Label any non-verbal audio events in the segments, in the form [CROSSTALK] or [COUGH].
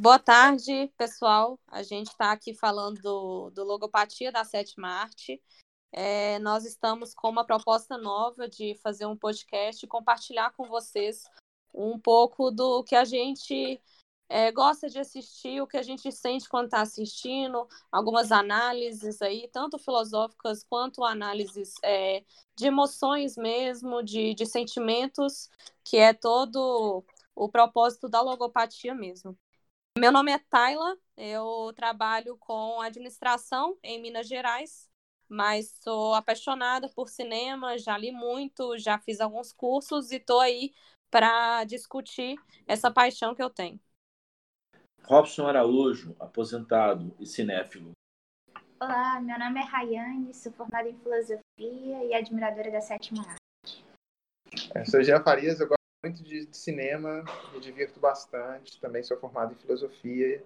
Boa tarde, pessoal. A gente está aqui falando do, do Logopatia da Sétima Arte. É, nós estamos com uma proposta nova de fazer um podcast e compartilhar com vocês um pouco do que a gente é, gosta de assistir, o que a gente sente quando está assistindo, algumas análises aí, tanto filosóficas quanto análises é, de emoções mesmo, de, de sentimentos, que é todo o propósito da logopatia mesmo. Meu nome é Tayla, eu trabalho com administração em Minas Gerais, mas sou apaixonada por cinema, já li muito, já fiz alguns cursos e estou aí para discutir essa paixão que eu tenho. Robson Araújo, aposentado e cinéfilo. Olá, meu nome é Rayane, sou formada em filosofia e admiradora da sétima arte. Eu sou Jean Farias, eu gosto muito de, cinema, me divirto bastante, também sou formado em filosofia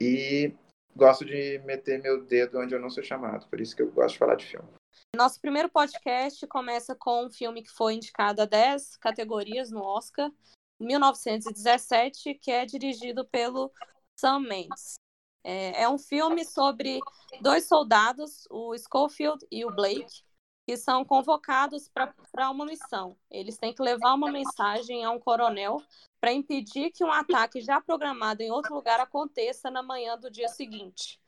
e gosto de meter meu dedo onde eu não sou chamado, por isso que eu gosto de falar de filme. Nosso primeiro podcast começa com um filme que foi indicado a 10 categorias no Oscar, 1917, que é dirigido pelo Sam Mendes. É, é um filme sobre dois soldados, o Schofield e o Blake, que são convocados para uma missão. Eles têm que levar uma mensagem a um coronel para impedir que um ataque já programado em outro lugar aconteça na manhã do dia seguinte.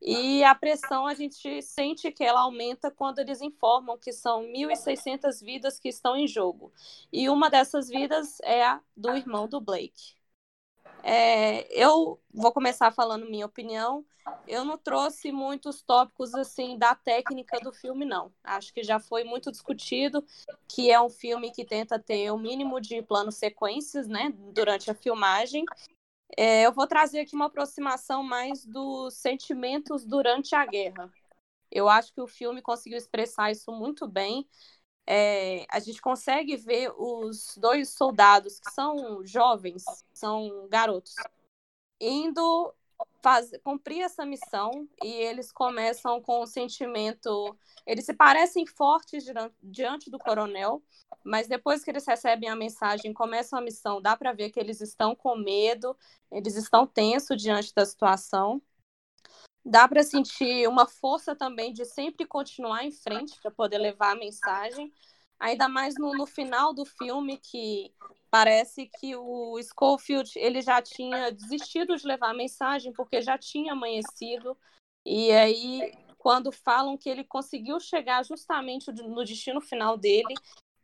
E a pressão a gente sente que ela aumenta quando eles informam que são 1.600 vidas que estão em jogo. E uma dessas vidas é a do irmão do Blake. É, eu vou começar falando minha opinião. Eu não trouxe muitos tópicos assim da técnica do filme, não. Acho que já foi muito discutido que é um filme que tenta ter o mínimo de planos sequências, né, durante a filmagem. É, eu vou trazer aqui uma aproximação mais dos sentimentos durante a guerra. Eu acho que o filme conseguiu expressar isso muito bem é, a gente consegue ver os dois soldados que são jovens, são garotos, indo fazer, cumprir essa missão e eles começam com o sentimento. Eles se parecem fortes diante do coronel, mas depois que eles recebem a mensagem, começam a missão, dá para ver que eles estão com medo, eles estão tensos diante da situação. Dá para sentir uma força também de sempre continuar em frente para poder levar a mensagem. Ainda mais no, no final do filme, que parece que o Schofield ele já tinha desistido de levar a mensagem porque já tinha amanhecido. E aí, quando falam que ele conseguiu chegar justamente no destino final dele,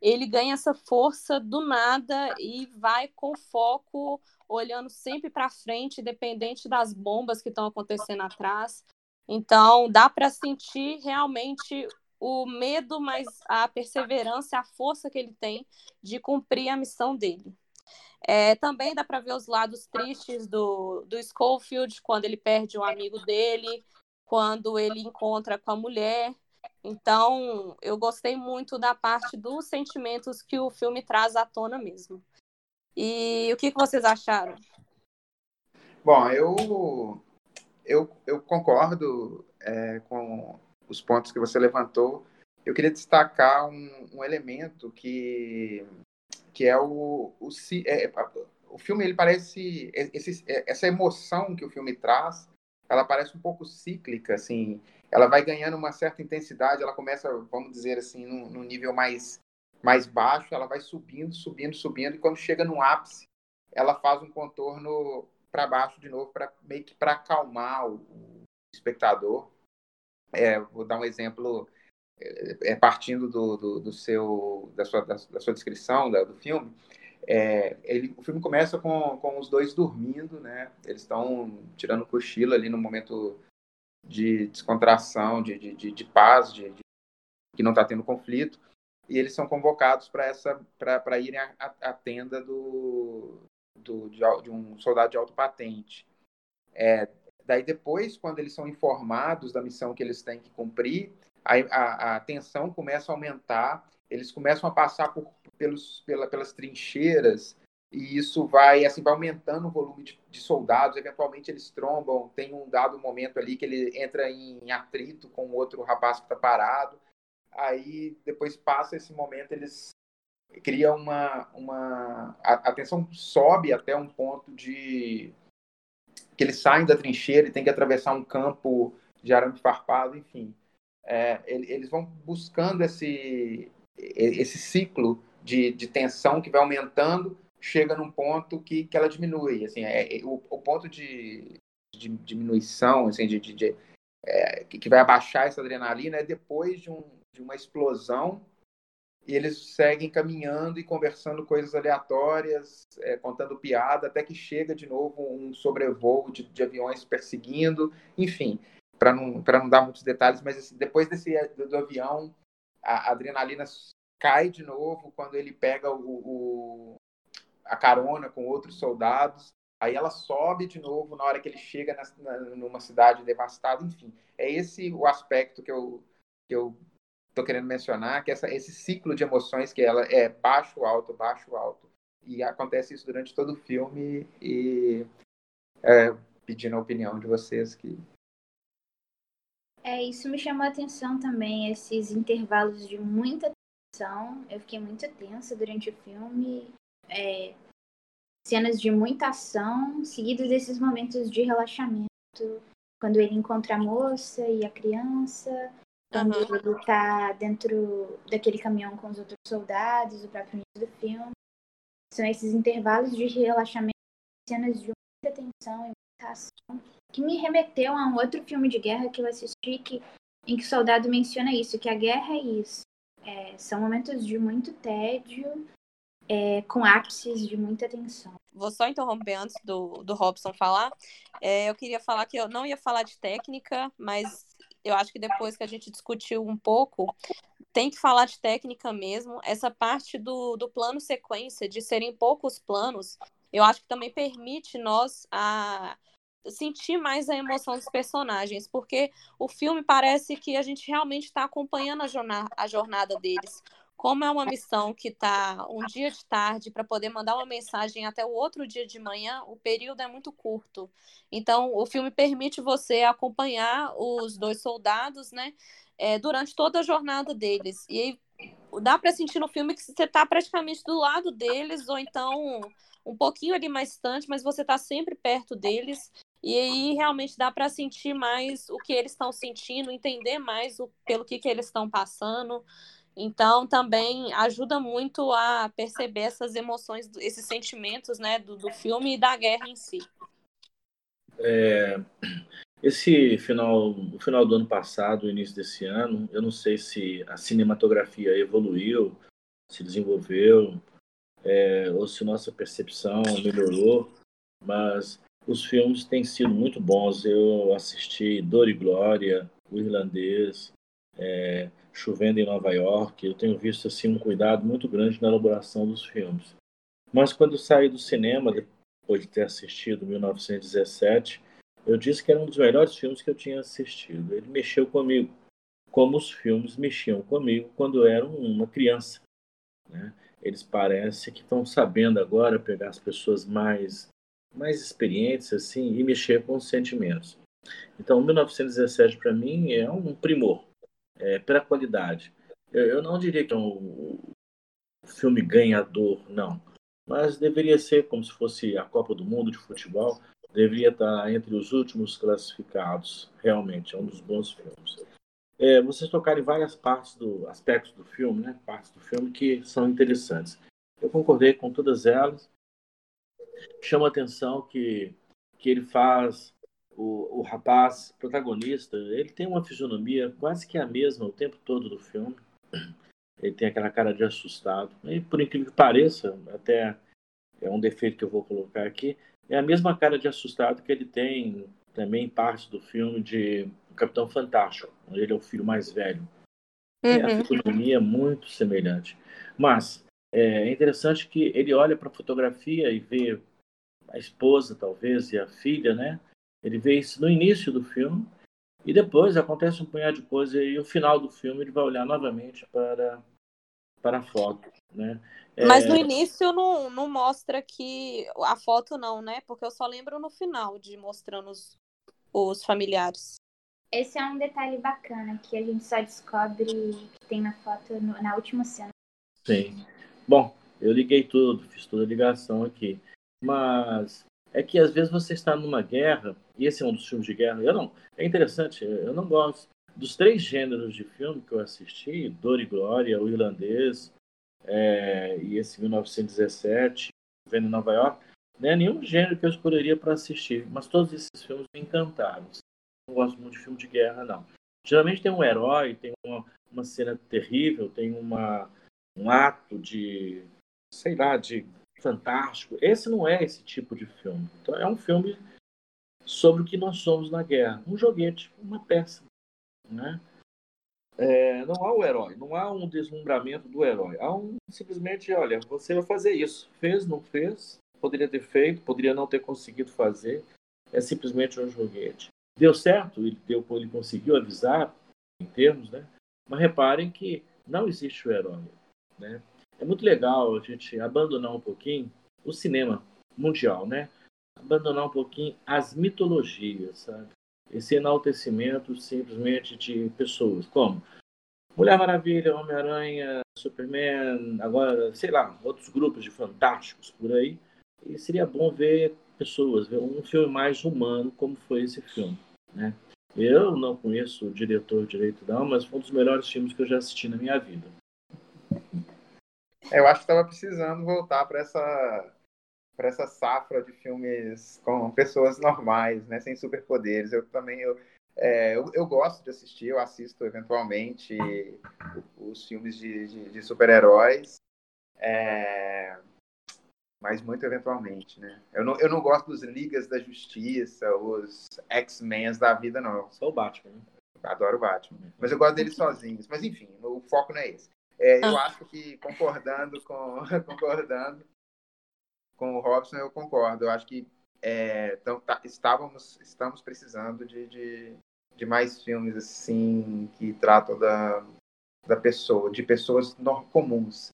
ele ganha essa força do nada e vai com foco olhando sempre para frente, independente das bombas que estão acontecendo atrás. Então, dá para sentir realmente o medo, mas a perseverança, a força que ele tem de cumprir a missão dele. É, também dá para ver os lados tristes do, do Schofield, quando ele perde um amigo dele, quando ele encontra com a mulher. Então, eu gostei muito da parte dos sentimentos que o filme traz à tona mesmo. E o que, que vocês acharam? Bom, eu, eu, eu concordo é, com os pontos que você levantou. Eu queria destacar um, um elemento que, que é o, o, é, o filme. Ele parece esse, essa emoção que o filme traz. Ela parece um pouco cíclica, assim. Ela vai ganhando uma certa intensidade. Ela começa, vamos dizer assim, num, num nível mais mais baixo, ela vai subindo, subindo, subindo, e quando chega no ápice, ela faz um contorno para baixo de novo, para meio que para acalmar o, o espectador. É, vou dar um exemplo é, é partindo do, do, do, seu da sua, da, da sua descrição da, do filme. É, ele, o filme começa com, com os dois dormindo, né? Eles estão tirando cochilo ali no momento de descontração, de, de, de, de paz, de, de, que não está tendo conflito e eles são convocados para essa para irem à, tenda do, do de, de, um soldado de alto patente. É, daí depois, quando eles são informados da missão que eles têm que cumprir, a, a, a tensão começa a aumentar, eles começam a passar por, pelos, pela, pelas trincheiras e isso vai assim vai aumentando o volume de, de, soldados. Eventualmente eles trombam. Tem um dado momento ali que ele entra em atrito com outro rapaz que está parado aí depois passa esse momento, eles criam uma. uma a, a tensão sobe até um ponto de, que eles saem da trincheira e tem que atravessar um campo de arame farpado, enfim. É, eles vão buscando esse, esse ciclo de, de tensão que vai aumentando, chega num ponto que, que ela diminui. Assim, é, é o, o ponto de, de diminuição, assim, de, de, de é, que vai abaixar essa adrenalina é depois de, um, de uma explosão e eles seguem caminhando e conversando coisas aleatórias, é, contando piada, até que chega de novo um sobrevoo de, de aviões perseguindo, enfim, para não, não dar muitos detalhes, mas assim, depois desse do, do avião, a, a, adrenalina cai de novo quando ele pega o, o, a carona com outros soldados, aí ela sobe de novo na hora que ele chega na, numa cidade devastada, enfim, é esse o aspecto que eu, que eu estou querendo mencionar, que essa, esse ciclo de emoções que ela é baixo, alto, baixo, alto. E acontece isso durante todo o filme e é, pedindo a opinião de vocês que é, isso me chamou a atenção também, esses intervalos de muita tensão. Eu fiquei muito tensa durante o filme. É, cenas de muita ação, seguidos desses momentos de relaxamento. Quando ele encontra a moça e a criança, quando uhum. ele está dentro daquele caminhão com os outros soldados, o próprio início do filme. São esses intervalos de relaxamento, cenas de muita tensão e muita ação, que me remeteu a um outro filme de guerra que eu assisti, que, em que o soldado menciona isso, que a guerra é isso. É, são momentos de muito tédio, é, com ápices de muita tensão. Vou só interromper antes do, do Robson falar. É, eu queria falar que eu não ia falar de técnica, mas eu acho que depois que a gente discutiu um pouco, tem que falar de técnica mesmo. Essa parte do, do plano sequência, de serem poucos planos, eu acho que também permite nós a sentir mais a emoção dos personagens, porque o filme parece que a gente realmente está acompanhando a jornada, a jornada deles. Como é uma missão que está um dia de tarde para poder mandar uma mensagem até o outro dia de manhã, o período é muito curto. Então, o filme permite você acompanhar os dois soldados, né, é, durante toda a jornada deles. E aí, dá para sentir no filme que você está praticamente do lado deles, ou então um pouquinho ali mais distante, mas você está sempre perto deles. E aí realmente dá para sentir mais o que eles estão sentindo, entender mais o, pelo que, que eles estão passando. Então, também ajuda muito a perceber essas emoções, esses sentimentos né, do, do filme e da guerra em si. É, esse final, o final do ano passado, o início desse ano, eu não sei se a cinematografia evoluiu, se desenvolveu, é, ou se nossa percepção melhorou, mas os filmes têm sido muito bons. Eu assisti Dor e Glória, O Irlandês, é, chovendo em Nova York. Eu tenho visto assim um cuidado muito grande na elaboração dos filmes. Mas quando eu saí do cinema, depois de ter assistido 1917, eu disse que era um dos melhores filmes que eu tinha assistido. Ele mexeu comigo, como os filmes mexiam comigo quando eu era uma criança. Né? Eles parecem que estão sabendo agora pegar as pessoas mais mais experientes assim e mexer com os sentimentos. Então, 1917 para mim é um primor é, pela qualidade. Eu, eu, não diria que é um, filme ganhador, não. Mas deveria ser como se fosse a Copa do Mundo de futebol. Deveria estar entre os últimos classificados. Realmente, é um dos bons filmes. É, vocês tocaram em várias partes do aspectos do filme, né? Partes do filme que são interessantes. Eu concordei com todas elas. Chama atenção que que ele faz o, o rapaz protagonista, ele tem uma fisionomia quase que a mesma o tempo todo do filme. Ele tem aquela cara de assustado. E por incrível que pareça, até é um defeito que eu vou colocar aqui, é a mesma cara de assustado que ele tem também em parte do filme de Capitão Fantástico, onde ele é o filho mais velho. Uhum. É a fisionomia muito semelhante. Mas é interessante que ele olha para a fotografia e vê a esposa, talvez, e a filha, né? Ele vê isso no início do filme e depois acontece um punhado de coisa e no final do filme ele vai olhar novamente para para a foto, né? É... Mas no início não, não mostra que a foto não, né? Porque eu só lembro no final de mostrando os, os familiares. Esse é um detalhe bacana que a gente só descobre que tem na foto no, na última cena. Sim. Bom, eu liguei tudo, fiz toda a ligação aqui. Mas é que às vezes você está numa guerra, e esse é um dos filmes de guerra, eu não, é interessante, eu não gosto. Dos três gêneros de filme que eu assisti, Dor e Glória, O Irlandês é, e esse 1917, Vendo em Nova York, não é nenhum gênero que eu escolheria para assistir, mas todos esses filmes me encantaram. Não gosto muito de filme de guerra, não. Geralmente tem um herói, tem uma, uma cena terrível, tem uma, um ato de, sei lá, de fantástico. Esse não é esse tipo de filme. Então é um filme sobre o que nós somos na guerra. Um joguete, uma peça. Né? É, não há o herói, não há um deslumbramento do herói. Há um simplesmente, olha, você vai fazer isso. Fez, não fez, poderia ter feito, poderia não ter conseguido fazer. É simplesmente um joguete. Deu certo, ele, deu, ele conseguiu avisar em termos, né? Mas reparem que não existe o herói, né? É muito legal a gente abandonar um pouquinho o cinema mundial, né? Abandonar um pouquinho as mitologias, sabe? Esse enaltecimento simplesmente de pessoas, como Mulher Maravilha, Homem-Aranha, Superman, agora, sei lá, outros grupos de fantásticos por aí. E seria bom ver pessoas, ver um filme mais humano como foi esse filme, né? Eu não conheço o diretor direito não, mas foi um dos melhores filmes que eu já assisti na minha vida. Eu acho que estava precisando voltar para essa para essa safra de filmes com pessoas normais, né, sem superpoderes. Eu também eu, é, eu, eu, gosto de assistir, eu assisto eventualmente os filmes de, de, de super-heróis, é, mas muito eventualmente, né? Eu não, eu não gosto dos Ligas da Justiça, os X-Men da vida, não. Só o Batman. Né? Adoro o Batman. Mas eu gosto deles sozinhos. Mas enfim, o foco não é esse. É, eu ah. acho que concordando com [LAUGHS] concordando com o Robson, eu concordo. Eu acho que é, então, tá, estávamos estamos precisando de, de, de, mais filmes assim que tratam da, da pessoa, de pessoas comuns.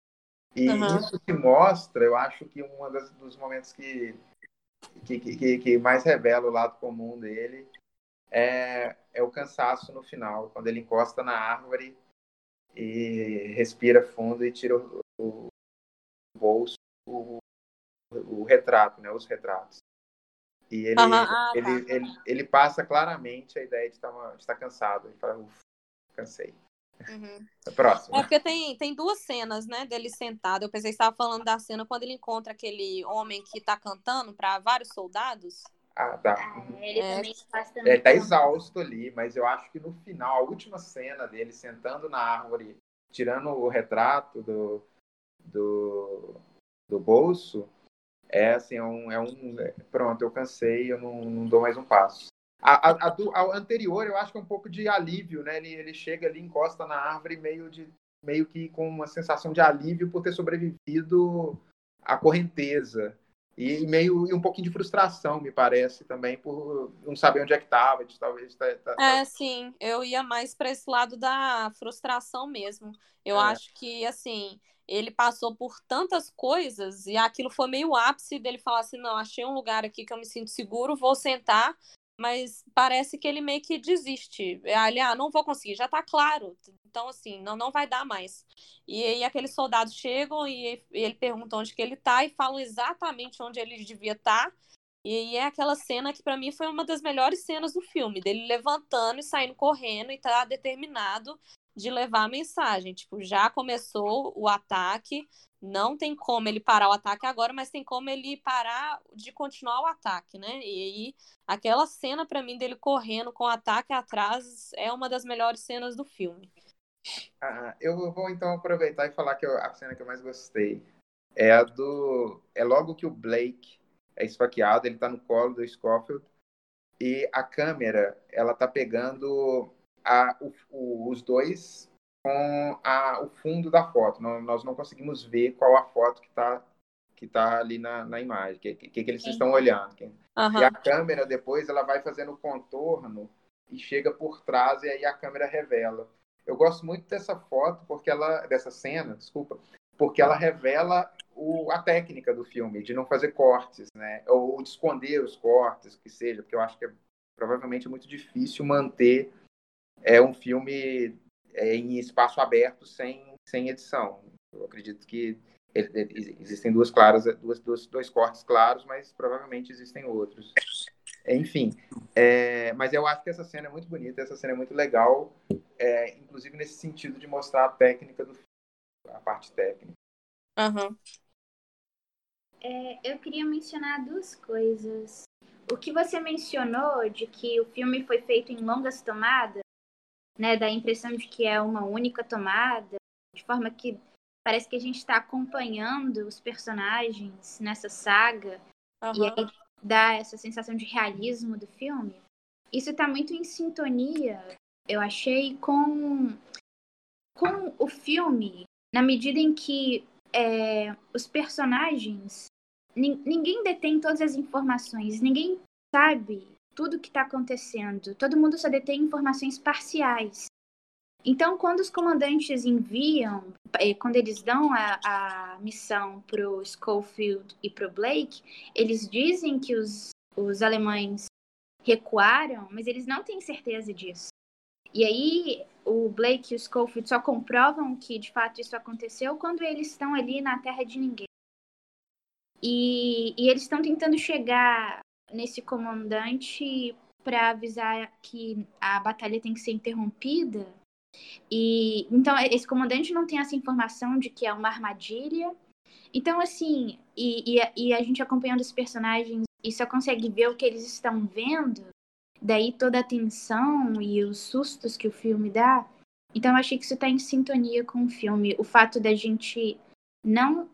E uhum. isso se mostra, eu acho que um dos momentos que, que, que, que mais revela o lado comum dele é, é o cansaço no final, quando ele encosta na árvore e respira fundo e tira o, o bolso o, o, retrato, né, os retratos. E ele, uhum. ah, ele, tá. ele, ele, passa claramente a ideia de estar, de estar cansado. Ele fala, ufa, cansei. Uhum. [LAUGHS] Próximo. É porque tem, tem duas cenas, né, dele sentado. Eu pensei que estava falando da cena quando ele encontra aquele homem que está cantando para vários soldados. Ah, tá. Ah, ele é. também faz também. Ele tá exausto ali, mas eu acho que no final, a última cena dele sentando na árvore, tirando o retrato do, do, do bolso, é assim, é um, é um. É, pronto, eu cansei, eu não, não dou mais um passo. A, a, a, do, a, anterior, eu acho que é um pouco de alívio, né? Ele, ele chega ali, encosta na árvore, meio, de, meio que com uma sensação de alívio por ter sobrevivido à correnteza. E meio e um pouquinho de frustração, me parece, também, por não saber onde é que estava. Talvez tá, tá, tá, É, sim, eu ia mais para esse lado da frustração mesmo. Eu é. acho que, assim, ele passou por tantas coisas e aquilo foi meio ápice dele falar assim: não, achei um lugar aqui que eu me sinto seguro, vou sentar. Mas parece que ele meio que desiste. Ali, ah, não vou conseguir, já tá claro. Então, assim, não, não vai dar mais. E aí aqueles soldados chegam e, ele pergunta onde que ele tá e falam exatamente onde ele devia estar. Tá. E é aquela cena que para mim foi uma das melhores cenas do filme, dele levantando e saindo correndo e tá determinado de levar a mensagem. Tipo, já começou o ataque, não tem como ele parar o ataque agora, mas tem como ele parar de continuar o ataque, né? E aí, aquela cena para mim dele correndo com o ataque atrás é uma das melhores cenas do filme. Ah, eu vou então aproveitar e falar que eu, a cena que eu mais gostei é a do. É logo que o Blake é esfaqueado, ele tá no colo do Scofield e a câmera ela tá pegando a, o, o, os dois com a, o fundo da foto. Não, nós não conseguimos ver qual a foto que está que tá ali na, na imagem, o que, que, que, eles estão olhando. Uhum. E a câmera depois ela vai fazendo o contorno e chega por trás e aí a câmera revela. Eu gosto muito dessa foto porque ela dessa cena, desculpa, porque ela revela o, a técnica do filme de não fazer cortes, né? Ou de esconder os cortes, que seja, porque eu acho que é, provavelmente é muito difícil manter é um filme em espaço aberto sem, sem edição. Eu acredito que existem duas claras, duas, duas, dois cortes claros, mas provavelmente existem outros. Enfim, é, mas eu acho que essa cena é muito bonita, essa cena é muito legal, é, inclusive nesse sentido de mostrar a técnica do a parte técnica. Uhum. É, eu queria mencionar duas coisas. O que você mencionou de que o filme foi feito em longas tomadas, né, da impressão de que é uma única tomada, de forma que parece que a gente está acompanhando os personagens nessa saga uhum. e aí dá essa sensação de realismo do filme. Isso está muito em sintonia, eu achei, com com o filme, na medida em que é, os personagens ninguém detém todas as informações, ninguém sabe tudo o que está acontecendo. Todo mundo só detém informações parciais. Então, quando os comandantes enviam, é, quando eles dão a, a missão para o Schofield e para o Blake, eles dizem que os, os alemães recuaram, mas eles não têm certeza disso. E aí, o Blake e o Schofield só comprovam que de fato isso aconteceu quando eles estão ali na terra de ninguém. E, e eles estão tentando chegar nesse comandante para avisar que a batalha tem que ser interrompida. E então esse comandante não tem essa informação de que é uma armadilha. Então assim, e, e, e a gente acompanhando os personagens e só consegue ver o que eles estão vendo. Daí toda a tensão e os sustos que o filme dá. Então eu achei que isso está em sintonia com o filme. O fato da gente não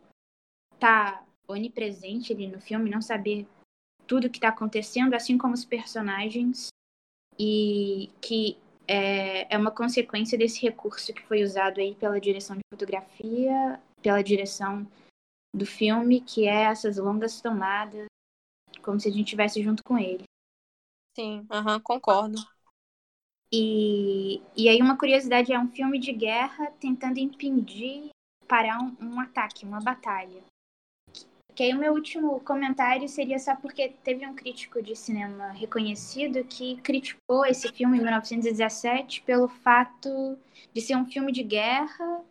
tá onipresente ali no filme, não saber tudo que está acontecendo, assim como os personagens, e que é, é uma consequência desse recurso que foi usado aí pela direção de fotografia, pela direção do filme, que é essas longas tomadas, como se a gente estivesse junto com ele. Sim, uhum, concordo. E, e aí uma curiosidade é um filme de guerra tentando impedir parar um, um ataque, uma batalha. Que aí o meu último comentário seria só porque teve um crítico de cinema reconhecido que criticou esse filme em 1917 pelo fato de ser um filme de guerra.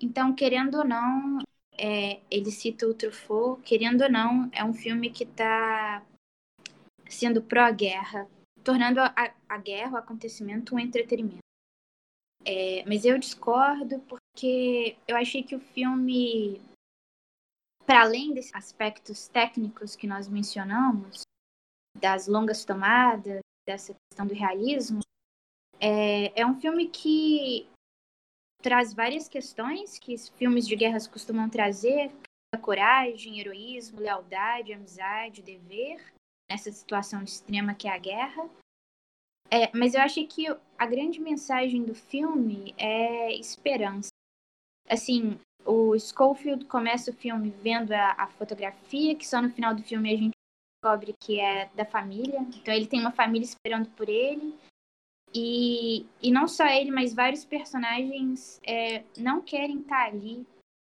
Então, querendo ou não, é, ele cita o Truffaut, querendo ou não, é um filme que está sendo pró-guerra, tornando a, a, guerra, o acontecimento, um entretenimento. É, mas eu discordo porque eu achei que o filme para além desses aspectos técnicos que nós mencionamos, das longas tomadas, dessa questão do realismo, é, é um filme que traz várias questões que filmes de guerras costumam trazer, coragem, heroísmo, lealdade, amizade, dever, nessa situação extrema que é a guerra. É, mas eu achei que a grande mensagem do filme é esperança. Assim, o Schofield começa o filme vendo a, a, fotografia, que só no final do filme a gente descobre que é da família. Então ele tem uma família esperando por ele. E, e não só ele, mas vários personagens é, não querem estar ali,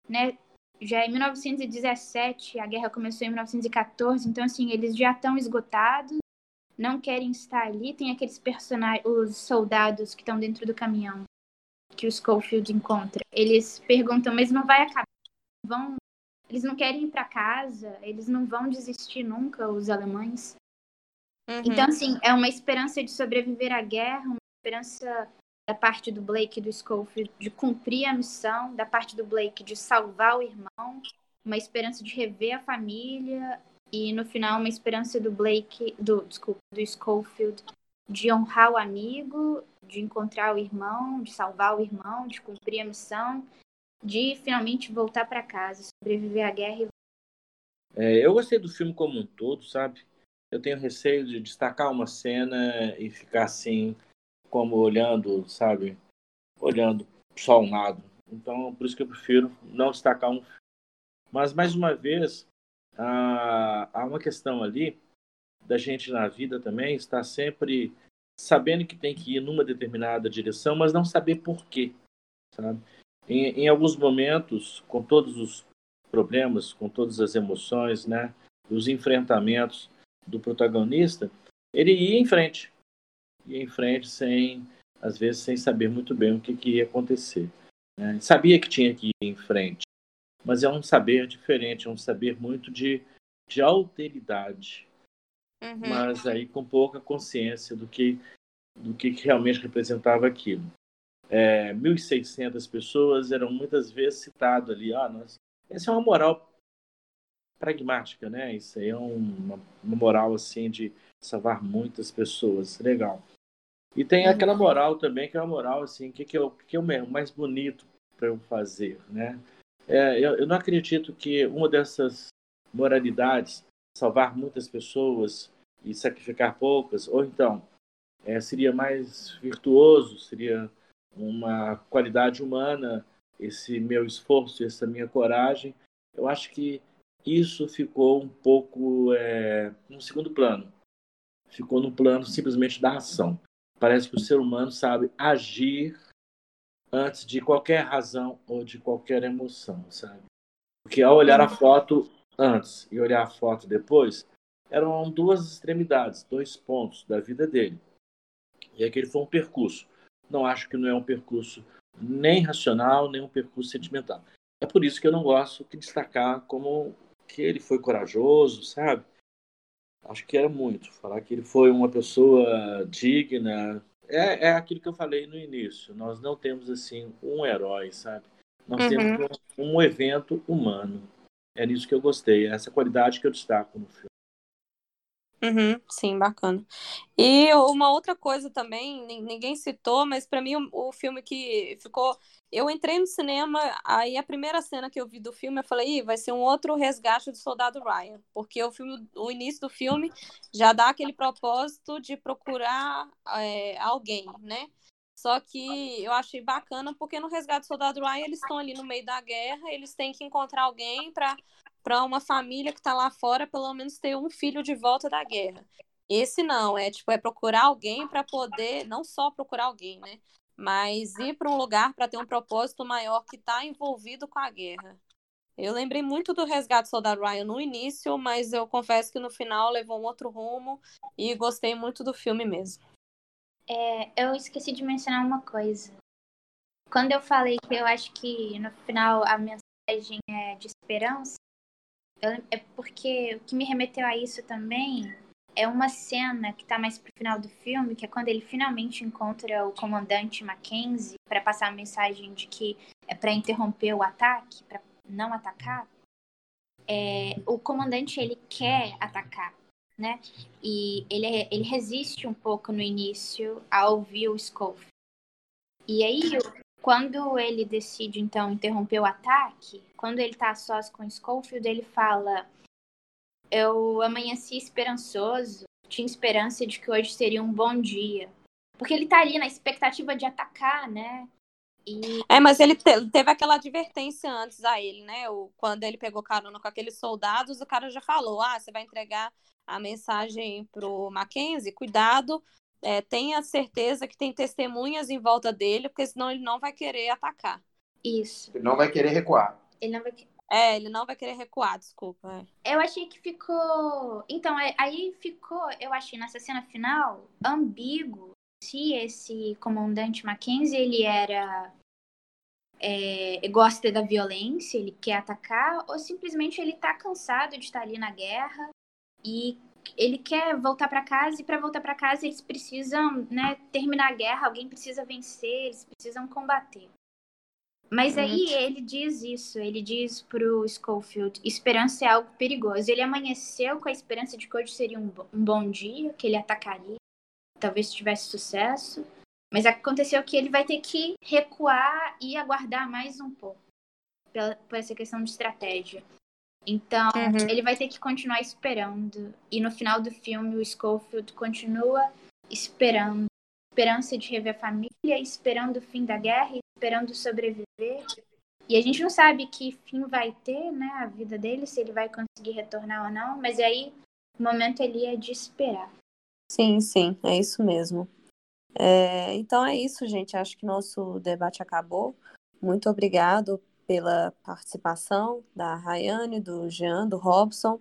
né? Já é 1917, a guerra começou em 1914, então assim, eles já estão esgotados, não querem estar ali. Tem aqueles personagens, os soldados que estão dentro do caminhão, que o Schofield encontra. Eles perguntam, mas não vai acabar? Vão, eles não querem ir para casa, eles não vão desistir nunca, os alemães. Uhum. Então, assim, é uma esperança de sobreviver à guerra, uma esperança da parte do Blake e do Schofield de cumprir a missão, da parte do Blake de salvar o irmão, uma esperança de rever a família e no final uma esperança do Blake, do desculpa, do Schofield de honrar o amigo, de encontrar o irmão, de salvar o irmão, de cumprir a missão, de finalmente voltar para casa, sobreviver à guerra. É, eu gostei do filme como um todo, sabe? Eu tenho receio de destacar uma cena e ficar assim, como olhando, sabe? Olhando só um lado. Então, por isso que eu prefiro não destacar um. Mas, mais uma vez, há uma questão ali da gente na vida também estar sempre sabendo que tem que ir numa determinada direção, mas não saber por quê, sabe? Em, em alguns momentos, com todos os problemas, com todas as emoções, né, os enfrentamentos do protagonista, ele ia em frente, ia em frente sem, às vezes, sem saber muito bem o que, que ia acontecer. Né? Sabia que tinha que ir em frente, mas é um saber diferente, é um saber muito de, de alteridade, uhum. mas aí com pouca consciência do que, do que realmente representava aquilo. É, 1.600 pessoas eram muitas vezes citado ali, ah, nós, essa é uma moral pragmática, né? Isso aí é uma, uma moral assim de salvar muitas pessoas, legal. E tem uhum. aquela moral também que é uma moral assim, que que é o que é o mais bonito para eu fazer, né? É, eu, eu, não acredito que uma dessas moralidades, salvar muitas pessoas e sacrificar poucas, ou então é, seria mais virtuoso, seria uma qualidade humana esse meu esforço, essa minha coragem. Eu acho que isso ficou um pouco é, no segundo plano. Ficou no plano simplesmente da ação. Parece que o ser humano sabe agir antes de qualquer razão ou de qualquer emoção, sabe? Porque ao olhar a uhum. foto antes e olhar a foto depois, eram duas extremidades, dois pontos da vida dele. E aquele foi um percurso. Não acho que não é um percurso nem racional, nem um percurso sentimental. É por isso que eu não gosto de destacar como que ele foi corajoso, sabe? Acho que era muito. Falar que ele foi uma pessoa digna, é, é aquilo que eu falei no início. Nós não temos assim um herói, sabe? Nós uhum. temos um, um, evento humano. É nisso que eu gostei. É essa qualidade que eu destaco no filme. Uhum, sim, bacana. E uma outra coisa também, ninguém citou, mas para mim o, o, filme que ficou. Eu entrei no cinema, aí a primeira cena que eu vi do filme, eu falei, Ih, vai ser um outro resgate do Soldado Ryan. Porque o filme, o início do filme já dá aquele propósito de procurar é, alguém, né? Só que eu achei bacana porque no Resgate do Soldado Ryan eles estão ali no meio da guerra, eles têm que encontrar alguém para uma família que está lá fora, pelo menos ter um filho de volta da guerra. Esse não, é tipo, é procurar alguém para poder, não só procurar alguém, né? Mas ir para um lugar para ter um propósito maior que está envolvido com a guerra. Eu lembrei muito do Resgate Soldado Ryan no início, mas eu confesso que no final levou um outro rumo e gostei muito do filme mesmo. É, eu esqueci de mencionar uma coisa. Quando eu falei que eu acho que no final a mensagem é de esperança, é porque o que me remeteu a isso também é uma cena que tá mais pro final do filme, que é quando ele finalmente encontra o comandante Mackenzie para passar a mensagem de que é para interromper o ataque, para não atacar. É, o comandante ele quer atacar, né? E ele, ele resiste um pouco no início ao ouvir o Scofield. E aí, quando ele decide, então, interromper o ataque, quando ele tá sós com o Schofield, ele fala: Eu amanheci esperançoso, tinha esperança de que hoje seria um bom dia. Porque ele tá ali na expectativa de atacar, né? E... É, mas ele te, teve aquela advertência antes a ele, né? O, quando ele pegou carona com aqueles soldados, o cara já falou: ah, você vai entregar a mensagem pro Mackenzie, cuidado, é, tenha certeza que tem testemunhas em volta dele, porque senão ele não vai querer atacar. Isso. Ele não vai querer recuar. Ele não vai É, ele não vai querer recuar, desculpa. É. Eu achei que ficou. Então, é, aí ficou, eu achei nessa cena final, ambíguo se esse comandante Mackenzie ele era. É, gosta da violência, ele quer atacar, ou simplesmente ele tá cansado de estar ali na guerra e ele quer voltar para casa e para voltar para casa eles precisam, né, terminar a guerra, alguém precisa vencer, eles precisam combater. Mas aí ele diz isso, ele diz pro Schofield, esperança é algo perigoso. Ele amanheceu com a esperança de que hoje seria um, um bom dia, que ele atacaria, talvez tivesse sucesso. Mas aconteceu que ele vai ter que recuar e aguardar mais um pouco, pela, por essa questão de estratégia. Então, uhum. ele vai ter que continuar esperando. E no final do filme, o Schofield continua esperando. Esperança de rever a família, esperando o fim da guerra, esperando sobreviver. E a gente não sabe que fim vai ter, né, a vida dele, se ele vai conseguir retornar ou não. Mas aí, o momento ali é de esperar. Sim, sim, é isso mesmo. É, então é isso, gente. Acho que nosso debate acabou. Muito obrigado pela participação da Rayane, do Jean, do Robson.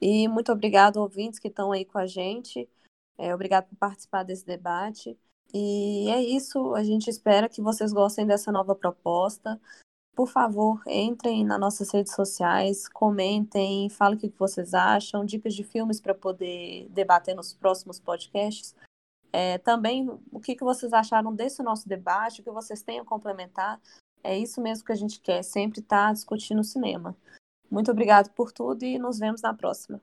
E muito obrigado, ouvintes que estão aí com a gente. É, obrigado por participar desse debate. E é isso, a gente espera que vocês gostem dessa nova proposta. Por favor, entrem nas nossas redes sociais, comentem, falem o que vocês acham, dicas de filmes para poder debater nos próximos podcasts. É, também o que, vocês acharam desse nosso debate, o que vocês têm a complementar. É isso mesmo que a gente quer, sempre estar tá discutindo cinema. Muito obrigado por tudo e nos vemos na próxima.